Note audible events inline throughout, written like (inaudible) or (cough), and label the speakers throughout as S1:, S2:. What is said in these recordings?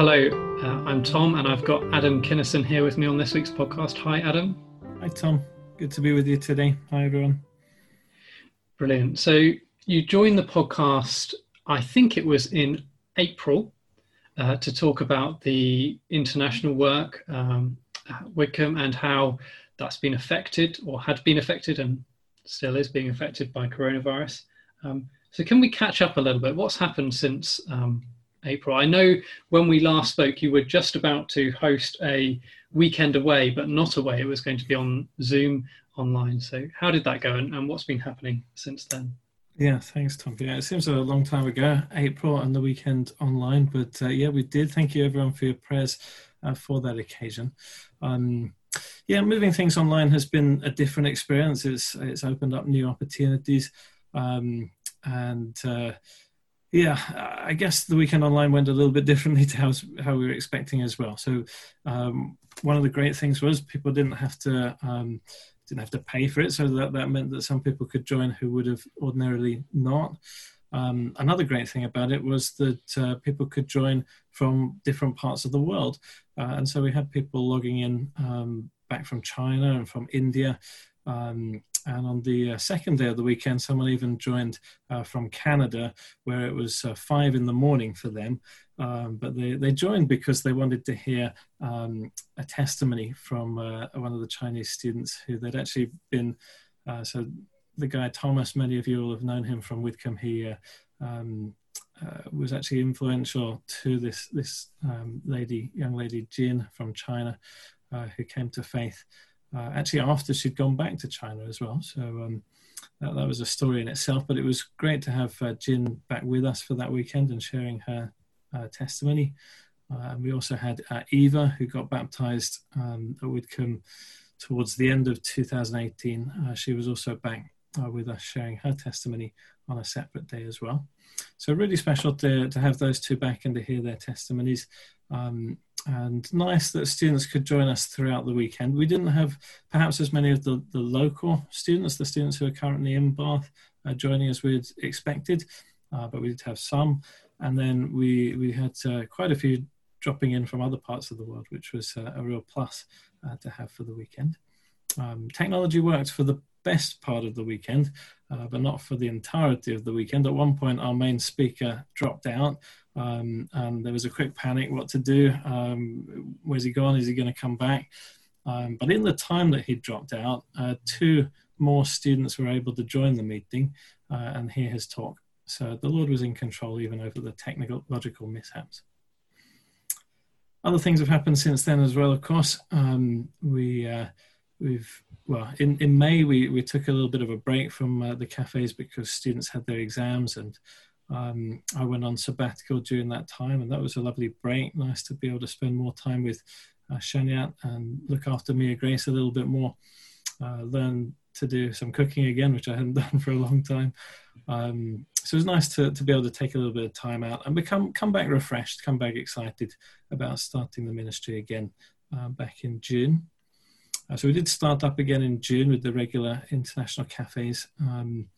S1: hello. Uh, I'm Tom, and I've got Adam Kinnison here with me on this week's podcast. Hi, Adam.
S2: Hi, Tom. Good to be with you today. Hi, everyone.
S1: Brilliant. So, you joined the podcast, I think it was in April, uh, to talk about the international work um, at Widcombe and how that's been affected or had been affected and still is being affected by coronavirus. Um, so, can we catch up a little bit? What's happened since um, April? I know when we last spoke, you were just about to host a weekend away, but not away. It was going to be on Zoom online. So, how did that go, and, and what's been happening since then?
S2: Yeah, thanks, Tom. Yeah, it seems a long time ago, April and the weekend online, but uh, yeah, we did. Thank you, everyone, for your prayers uh, for that occasion. Um, yeah, moving things online has been a different experience. It's it's opened up new opportunities, um, and uh, yeah, I guess the weekend online went a little bit differently to how how we were expecting as well. So um, one of the great things was people didn't have to um, didn't have to pay for it, so that that meant that some people could join who would have ordinarily not. Um, another great thing about it was that uh, people could join from different parts of the world, uh, and so we had people logging in um, back from China and from India. Um, and on the uh, second day of the weekend, someone even joined uh, from Canada, where it was uh, five in the morning for them. Um, but they, they joined because they wanted to hear um, a testimony from uh, one of the Chinese students who they'd actually been. Uh, so the guy Thomas, many of you will have known him from Widcombe. He uh, um, was actually influential to this this um, lady, young lady Jin from China, who came to faith uh, actually after she'd gone back to China as well. So um, that, that, was a story in itself. But it was great to have uh, Jin back with us for that weekend and sharing her uh, testimony. Uh, and we also had uh, Eva, who got baptized um, at Widcombe towards the end of 2018. Uh, she was also back with us sharing her testimony on a separate day as well. So really special to, to have those two back and to hear their testimonies. Um, and nice that students could join us throughout the weekend. We didn't have perhaps as many of the, the local students, the students who are currently in Bath, uh, joining as we'd expected, uh, but we did have some. And then we, we had uh, quite a few dropping in from other parts of the world, which was uh, a real plus uh, to have for the weekend. Um, technology worked for the best part of the weekend, uh, but not for the entirety of the weekend. At one point, our main speaker dropped out, um, and there was a quick panic what to do. Um, where's he gone? Is he going to come back? Um, but in the time that he dropped out, uh, two more students were able to join the meeting uh, and hear his talk. So the Lord was in control even over the technological mishaps. Other things have happened since then as well. Of course, um, we uh, we've well in, in May we, we took a little bit of a break from uh, the cafes because students had their exams and um, I went on sabbatical during that time, and that was a lovely break. Nice to be able to spend more time with uh, Shanyat and look after Mia Grace a little bit more. Uh, learn to do some cooking again, which I hadn't (laughs) done for a long time. Um, so it was nice to, to be able to take a little bit of time out and become come back refreshed, come back excited about starting the ministry again uh, back in June. Uh, so we did start up again in June with the regular international cafes. Um,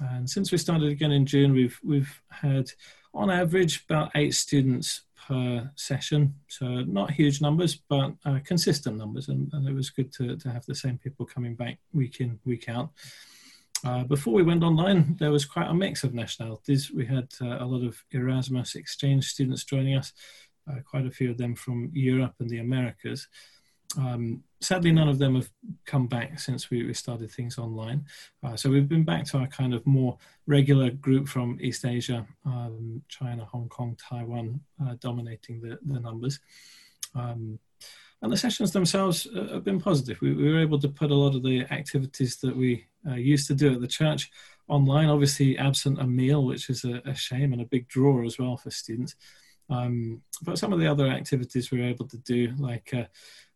S2: and since we started again in June, we've we've had on average about eight students per session. So not huge numbers, but uh, consistent numbers, and, and, it was good to, to have the same people coming back week in week out. Uh, before we went online, there was quite a mix of nationalities. We had uh, a lot of Erasmus exchange students joining us, uh, quite a few of them from Europe and the Americas. Um, sadly, none of them have come back since we, we started things online. Uh, so we've been back to our kind of more regular group from East Asia, um, China, Hong Kong, Taiwan, uh, dominating the, the numbers. Um, and the sessions themselves uh, have been positive. We, we, were able to put a lot of the activities that we uh, used to do at the church online, obviously absent a meal, which is a, a shame and a big draw as well for students. Um, but some of the other activities we were able to do, like uh,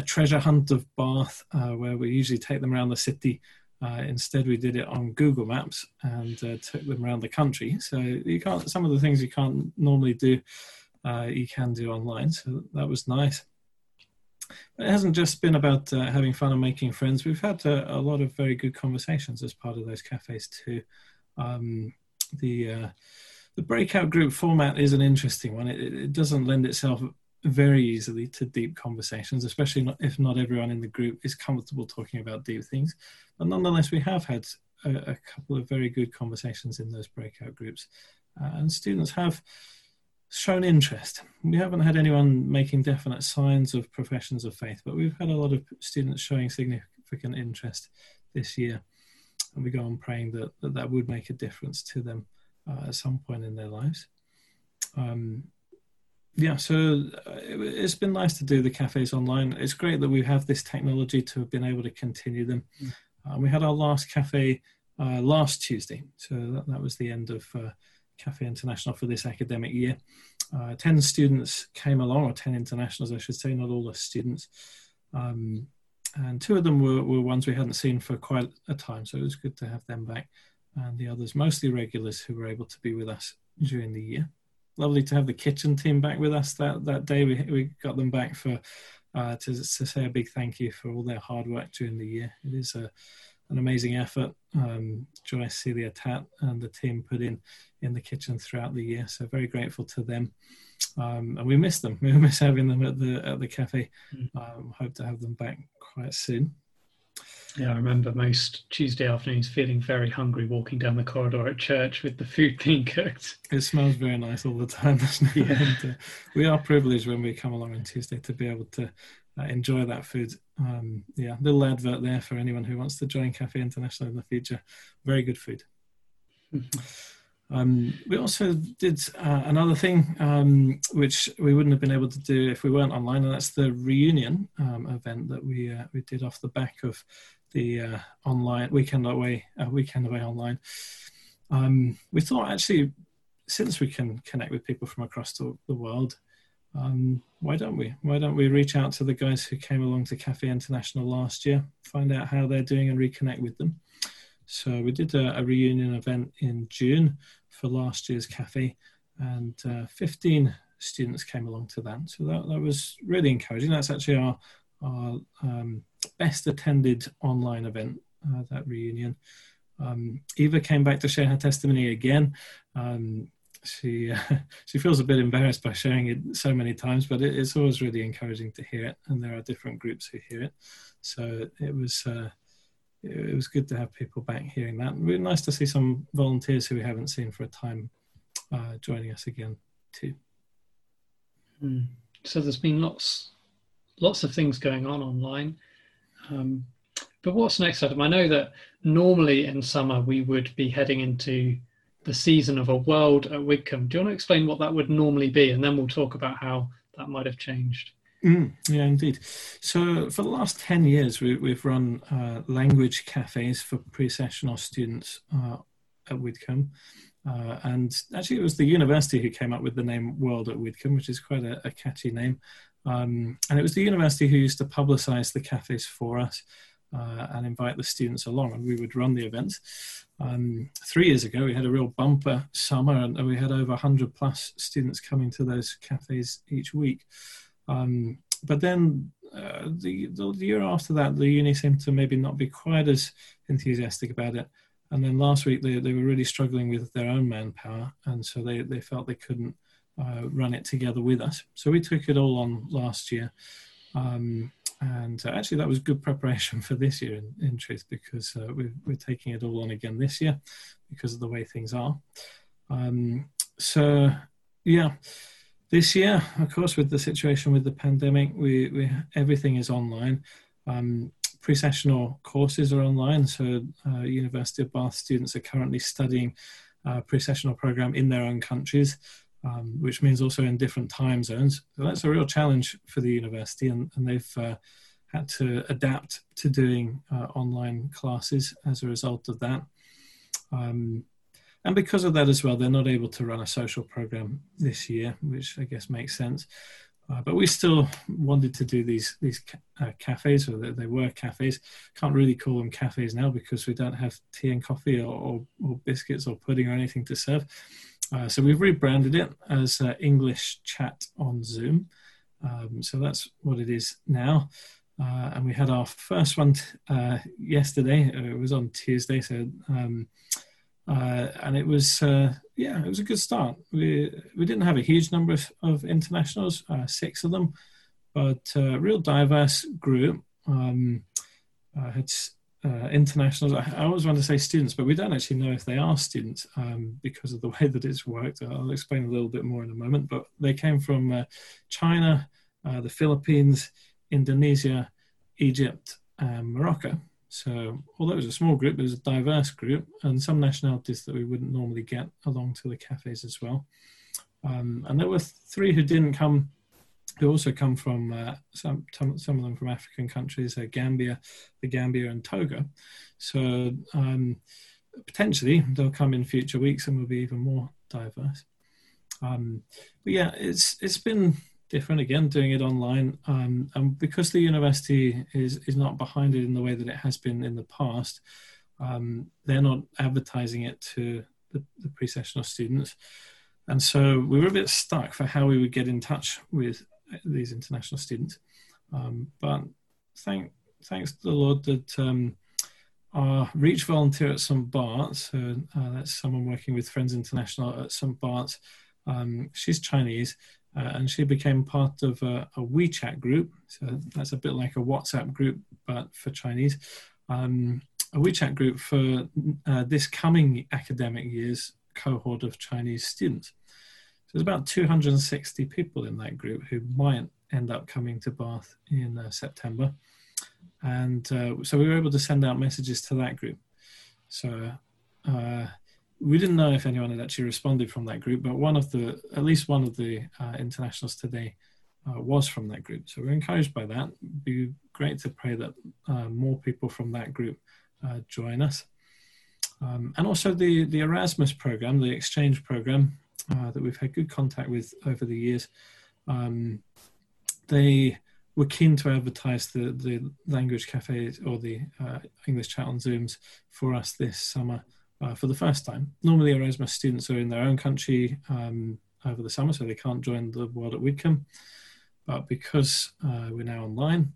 S2: a treasure hunt of Bath, uh, where we usually take them around the city. Uh, instead, we did it on Google Maps and uh, took them around the country. So you can't some of the things you can't normally do, uh, you can do online. So that was nice. But it hasn't just been about uh, having fun and making friends. We've had a, a, lot of very good conversations as part of those cafes too. Um, the the breakout group format is an interesting one. It, it, doesn't lend itself very easily to deep conversations, especially not, if not everyone in the group is comfortable talking about deep things. But nonetheless, we have had a, a couple of very good conversations in those breakout groups, uh, and students have shown interest. We haven't had anyone making definite signs of professions of faith, but we've had a lot of students showing significant interest this year. And we go on praying that that, that would make a difference to them uh, at some point in their lives. Um, yeah, so uh, it, has been nice to do the cafes online. It's great that we have this technology to have been able to continue them. Mm. Uh, we had our last cafe uh, last Tuesday, so that, that was the end of uh, Cafe International for this academic year. Uh, 10 students came along, or 10 internationals, I should say, not all the students. Um, and two of them were, were ones we hadn't seen for quite a time, so it was good to have them back. And the others, mostly regulars who were able to be with us during the year. Lovely to have the kitchen team back with us that, that day. We, we got them back for uh, to, to say a big thank you for all their hard work during the year. It is a, an amazing effort. Um, Joyce, Celia, Tat, and the team put in in the kitchen throughout the year. So very grateful to them. Um, and we miss them. (laughs) We miss having them at the at the cafe. Mm. Um, hope to have them back quite soon.
S1: Yeah, I remember most Tuesday afternoons feeling very hungry walking down the corridor at church with the food being cooked.
S2: It smells very nice all the time, (laughs) doesn't it? Yeah. And, uh, we are privileged when we come along on Tuesday to be able to uh, enjoy that food. Um, yeah, little advert there for anyone who wants to join Cafe International in the future. Very good food. Um, we also did uh, another thing um, which we wouldn't have been able to do if we weren't online, and that's the reunion um, event that we uh, we did off the back of the uh, online weekend away uh, weekend away online. Um, we thought actually, since we can connect with people from across the, the world, um, why don't we? Why don't we reach out to the guys who came along to Cafe International last year, find out how they're doing, and reconnect with them. So we did a, a reunion event in June for last year's cafe, and uh, 15 students came along to that. So that, that was really encouraging. That's actually our, our um, best attended online event, uh, that reunion. Um, Eva came back to share her testimony again. Um, she uh, (laughs) she feels a bit embarrassed by sharing it so many times, but it, it's always really encouraging to hear it, and there are different groups who hear it. So it was uh, it was good to have people back hearing that. Really nice to see some volunteers who we haven't seen for a time uh, joining us again too.
S1: Mm. So there's been lots, lots of things going on online. Um, but what's next, Adam? I know that normally in summer we would be heading into the season of a world at Widcombe. Do you want to explain what that would normally be, and then we'll talk about how that might have changed?
S2: Mm, yeah, indeed. So for the last 10 years, we, have run uh, language cafes for pre-sessional students uh, at Widcombe. Uh, and actually, it was the university who came up with the name World at Widcombe, which is quite a, a catchy name. Um, and it was the university who used to publicize the cafes for us uh, and invite the students along, and we would run the events. Um, three years ago, we had a real bumper summer, and we had over 100 plus students coming to those cafes each week. Um, but then uh, the, the, year after that, the uni seemed to maybe not be quite as enthusiastic about it. And then last week, they, they were really struggling with their own manpower, and so they, they felt they couldn't uh, run it together with us. So we took it all on last year. Um, and uh, actually, that was good preparation (laughs) for this year, in, in truth, because uh, we're, we're taking it all on again this year because of the way things are. Um, so, yeah this year, of course, with the situation with the pandemic, we, we everything is online. Um, pre-sessional courses are online, so uh, University of Bath students are currently studying a pre-sessional program in their own countries, um, which means also in different time zones. So that's a real challenge for the university, and, and they've uh, had to adapt to doing uh, online classes as a result of that. Um, and because of that as well, they're not able to run a social program this year, which I guess makes sense. Uh, but we still wanted to do these these uh, cafes, or they, were cafes. Can't really call them cafes now because we don't have tea and coffee or, or, or biscuits or pudding or anything to serve. Uh, so we've rebranded it as uh, English Chat on Zoom. Um, so that's what it is now. Uh, and we had our first one t- uh, yesterday. it was on Tuesday, so. Um, uh, and it was uh, yeah, it was a good start. We we didn't have a huge number of, of internationals, uh, six of them, but a uh, real diverse group. Um, had uh, internationals. I, always want to say students, but we don't actually know if they are students um, because of the (laughs) way that it's worked. I'll explain a little bit more in a moment. But they came from uh, China, uh, the Philippines, Indonesia, Egypt, and Morocco. So, although it was a small group, it was a diverse group, and some nationalities that we wouldn't normally get along to the cafes as well. Um, and there were three who didn't come, who also come from uh, some, some of them from African countries, uh, Gambia, the Gambia, and Togo. So, um, potentially they'll come in future weeks and will be even more diverse. Um, but yeah, it's it's been different again doing it online um, and because the university is is not behind it in the way that it has been in the past um, they're not advertising it to the, the pre-sessional students and so we were a bit stuck for how we would get in touch with these international students um, but thank thanks to the lord that um, our reach volunteer at st bart's so, uh, that's someone working with friends international at st bart's um, she's chinese uh, and she became part of a, a, WeChat group. So that's a bit like a WhatsApp group, but for Chinese. Um, a WeChat group for uh, this coming academic year's cohort of Chinese students. There's about 260 people in that group who might end up coming to Bath in uh, September. And uh, so we were able to send out messages to that group. So uh, we didn't know if anyone had actually responded from that group, but one of the, at least one of the uh, internationals today uh, was from that group. So we're encouraged by that. It'd be great to pray that uh, more people from that group join us. Um, and also the, the Erasmus program, the exchange program uh, that we've had good contact with over the years. Um, they were keen to advertise the, the language cafes or the uh, English chat on Zooms for us this summer uh, for the first time. Normally, Erasmus students are in their own country um, over the summer, so they can't join the World at Widcombe. But because uh, we're now online,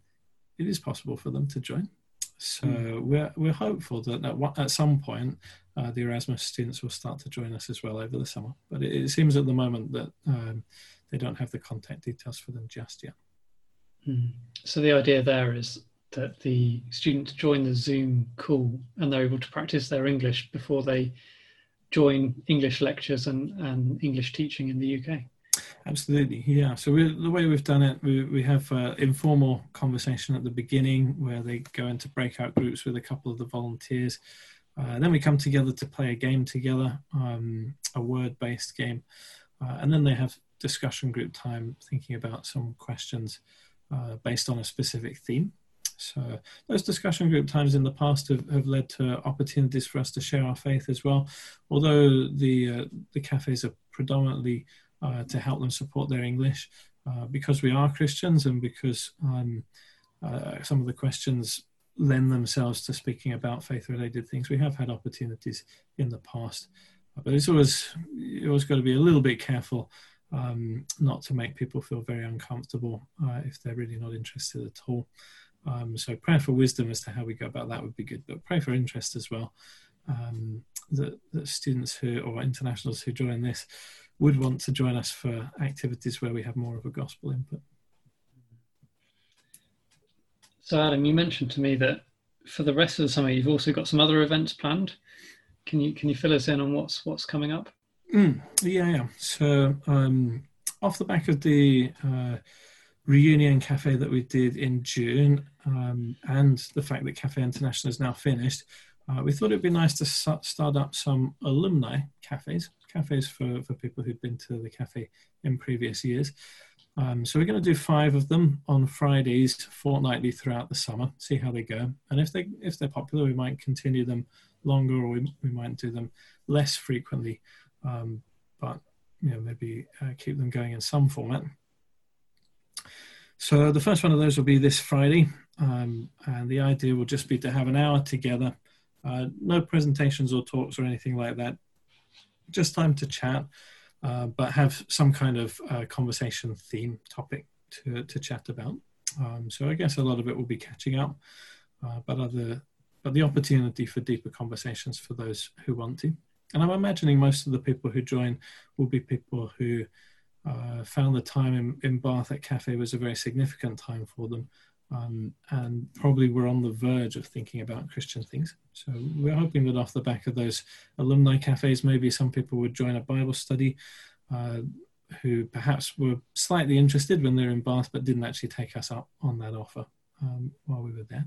S2: it is possible for them to join. So mm. we're, we're hopeful that at, at some point uh, the Erasmus students will start to join us as well over the summer. But it, it seems at the moment that um, they don't have the contact details for them just yet.
S1: Mm. So the idea there is that the students join the Zoom call and they're able to practice their English before they join English lectures and, and English teaching in the UK.
S2: Absolutely, yeah. So the way we've done it, we, we have uh, informal conversation at the beginning where they go into breakout groups with a couple of the volunteers. Uh, then we come together to play a game together, um, a word-based game, uh, and then they have discussion group time, thinking about some questions uh, based on a specific theme. So those discussion group times in the past have, have led to opportunities for us to share our faith as well. Although the uh, the cafes are predominantly uh, to help them support their English, uh, because we are Christians and because um, uh, some of the questions lend themselves to speaking about faith-related things. We have had opportunities in the past, but it's always always got to be a little bit careful. Um, not to make people feel very uncomfortable uh, if they're really not interested at all. Um, so prayer for wisdom as to how we go about that would be good, but pray for interest as well. Um, that, that students who or internationals who join this would want to join us for activities where we have more of a gospel input.
S1: So Adam, you mentioned to me that for the rest of the summer you've also got some other events planned. Can you can you fill us in on what's what's coming up?
S2: Mm, yeah, yeah. So um, off the back of the uh, reunion cafe that we did in June um, and the fact that Cafe International is now finished, uh, we thought it'd be nice to start up some alumni cafes, cafes for, for people who'd been to the cafe in previous years. Um, so we're going to do five of them on Fridays fortnightly throughout the summer, see how they go. And if they if they're popular, we might continue them longer, or we, we might do them less frequently. Um, but you know maybe uh, keep them going in some format. So the first one of those will be this Friday, um, and the idea will just be to have an hour together. Uh, no presentations or talks or anything like that. Just time to chat, uh, but have some kind of uh, conversation theme topic to, to chat about. Um, so I guess a lot of it will be catching up, uh, but other but the opportunity for deeper conversations for those who want to. and I'm imagining most of the people who join will be people who uh, found the time in, in Bath at Cafe was a very significant time for them. Um, and probably we're on the verge of thinking about Christian things. So we're hoping that off the back of those alumni cafes, maybe some people would join a Bible study uh, who perhaps were slightly interested when they were in Bath, but didn't actually take us up on that offer um, while we were there.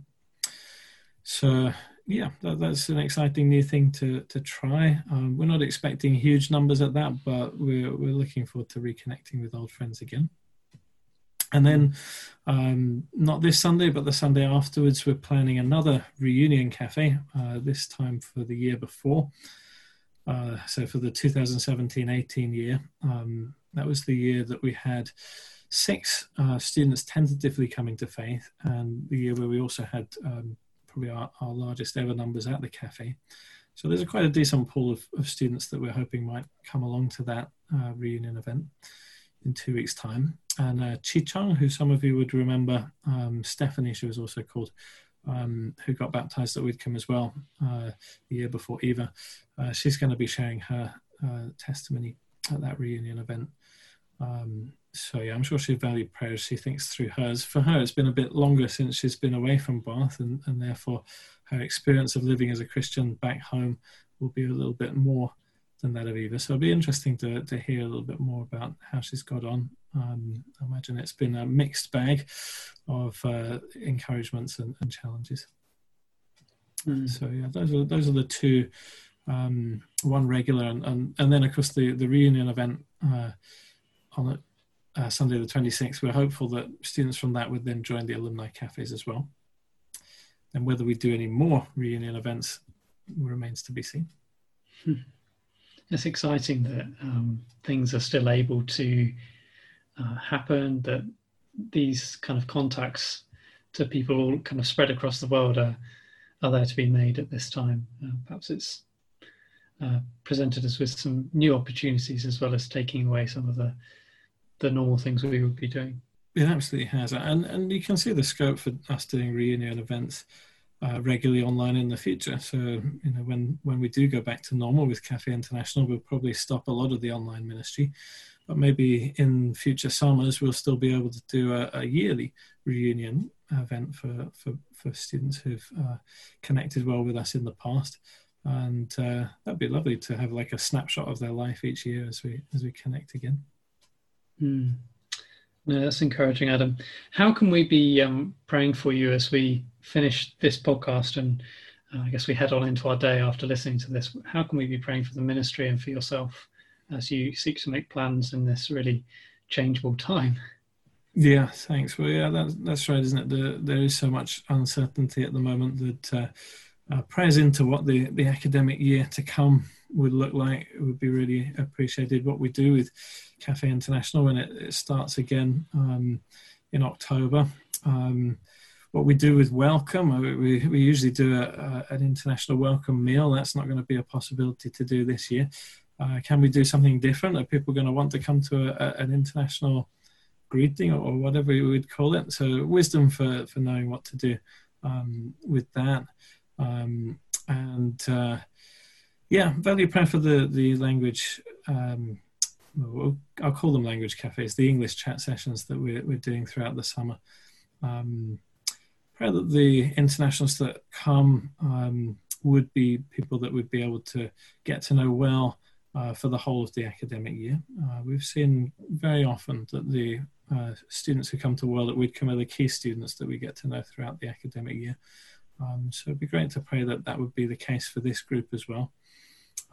S2: So yeah, that, that's an exciting new thing to to try. Um, we're not expecting huge numbers at that, but we're we're looking forward to reconnecting with old friends again. And then, um, not this Sunday, but the Sunday afterwards, we're planning another reunion cafe. Uh, this time for the year before. Uh, so for the 2017-18 year, um, that was the year that we had six uh, students tentatively coming to faith, and the year where we also had um, probably our, our, largest ever numbers at the cafe. So there's a quite a decent pool of, of students that we're hoping might come along to that uh, reunion event in two weeks' time. And uh, Chi Chung, who some of you would remember, um, Stephanie, she was also called, um, who got baptized at Widcombe as well uh, the year before Eva. Uh, she's going to be sharing her uh, testimony at that reunion event. Um, so yeah, I'm sure she valued prayers. She thinks through hers. For her, it's been a bit longer since she's been away from Bath, and, and therefore her experience of living as a Christian back home will be a little bit more than that of Eva. So it'll be interesting to, to hear a little bit more about how she's got on. Um, I imagine it's been a mixed bag of uh, encouragements and, and challenges. Mm. So yeah, those are those are the two. Um, one regular and, and, and then of course the the reunion event uh, on uh, Sunday the 26th. We're hopeful that students from that would then join the alumni cafes as well. And whether we do any more reunion events remains to be seen.
S1: Hmm. It's exciting that um, things are still able to uh, happen, that these kind of contacts to people kind of spread across the world are, are there to be made at this time. Uh, perhaps it's uh, presented us with some new opportunities as well as taking away some of the the normal things we would be doing.
S2: It absolutely has, and and you can see the scope for us doing reunion events uh, regularly online in the future. So you know when when we do go back to normal with Cafe International, we'll probably stop a lot of the online ministry, but maybe in future summers we'll still be able to do a, a yearly reunion event for for for students who've uh, connected well with us in the past and uh, that'd be lovely to have like a snapshot of their life each year as we as we connect again.
S1: Mm. No, that's encouraging, Adam. How can we be um, praying for you as we finish this podcast and uh, I guess we head on into our day after listening to this? How can we be praying for the ministry and for yourself as you seek to make plans in this really changeable time?
S2: Yeah, thanks. Well, yeah, that's that's right, isn't it? The, there is so much uncertainty at the moment that uh, uh, prayers into what the, the academic year to come would look like would be really appreciated. What we do with Cafe International when it, it starts again um, in October. Um, what we do with welcome, uh, we, we usually do a, a, an international welcome meal. That's not going to be a possibility to do this year. Uh, can we do something different? Are people going to want to come to a, an international greeting or, or, whatever we would call it? So wisdom for, for knowing what to do um, with that. Um, and uh, yeah, value prayer for the, the language um, I'll call them language cafes, the English chat sessions that we're, we're doing throughout the summer. Um, pray that the internationals that come um, would be people that would be able to get to know well uh, for the whole of the academic year. Uh, we've seen very often that the uh, students who come to World at Widcombe are the key students that we get to know throughout the academic year. Um, so it'd be great to pray that that would be the case for this group as well.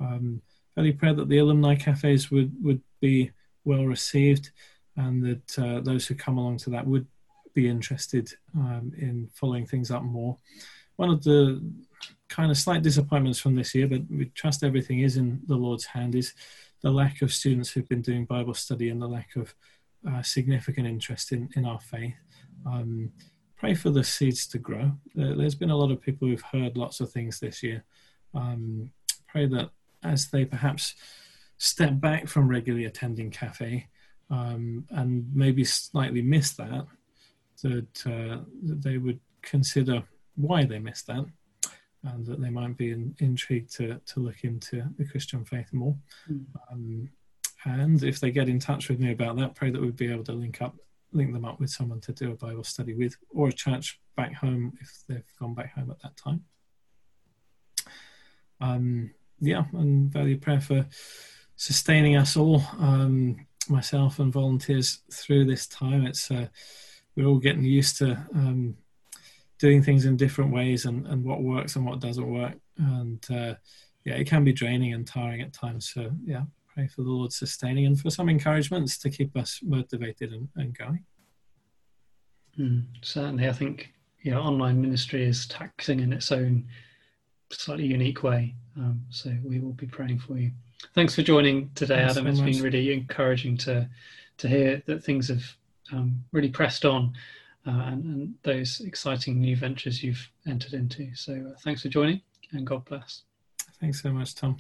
S2: Um, very proud that the alumni cafes would, would be well received and that uh, those who come along to that would be interested um, in following things up more. One of the kind of slight disappointments from this year, but we trust everything is in the Lord's hand, is the lack of students who've been doing Bible study and the lack of uh, significant interest in, in our faith. Um, pray for the seeds to grow. There's been a lot of people who've heard lots of things this year. Um, pray that as they perhaps step back from regularly attending cafe um, and maybe slightly miss that, that, uh, that they would consider why they missed that and that they might be in, intrigued to, to look into the Christian faith more. Mm. Um, and if they get in touch with me about that, pray that we'd be able to link up, link them up with someone to do a Bible study with, or a church back home if they've gone back home at that time. Um, yeah, and value prayer for sustaining us all, um, myself and volunteers through this time. It's uh, we're all getting used to um, doing things in different ways and, and what works and what doesn't work. And uh, yeah, it can be draining and tiring at times. So yeah, pray for the Lord sustaining and for some encouragements to keep us motivated and, and going.
S1: Mm, certainly, I think yeah, online ministry is taxing in its own slightly unique way. Um, so we will be praying for you. Thanks for joining today, Thanks Adam. So it's much. been really encouraging to to hear that things have um, really pressed on uh, and, and, those exciting new ventures you've entered into. So uh, thanks for joining and God bless.
S2: Thanks so much, Tom.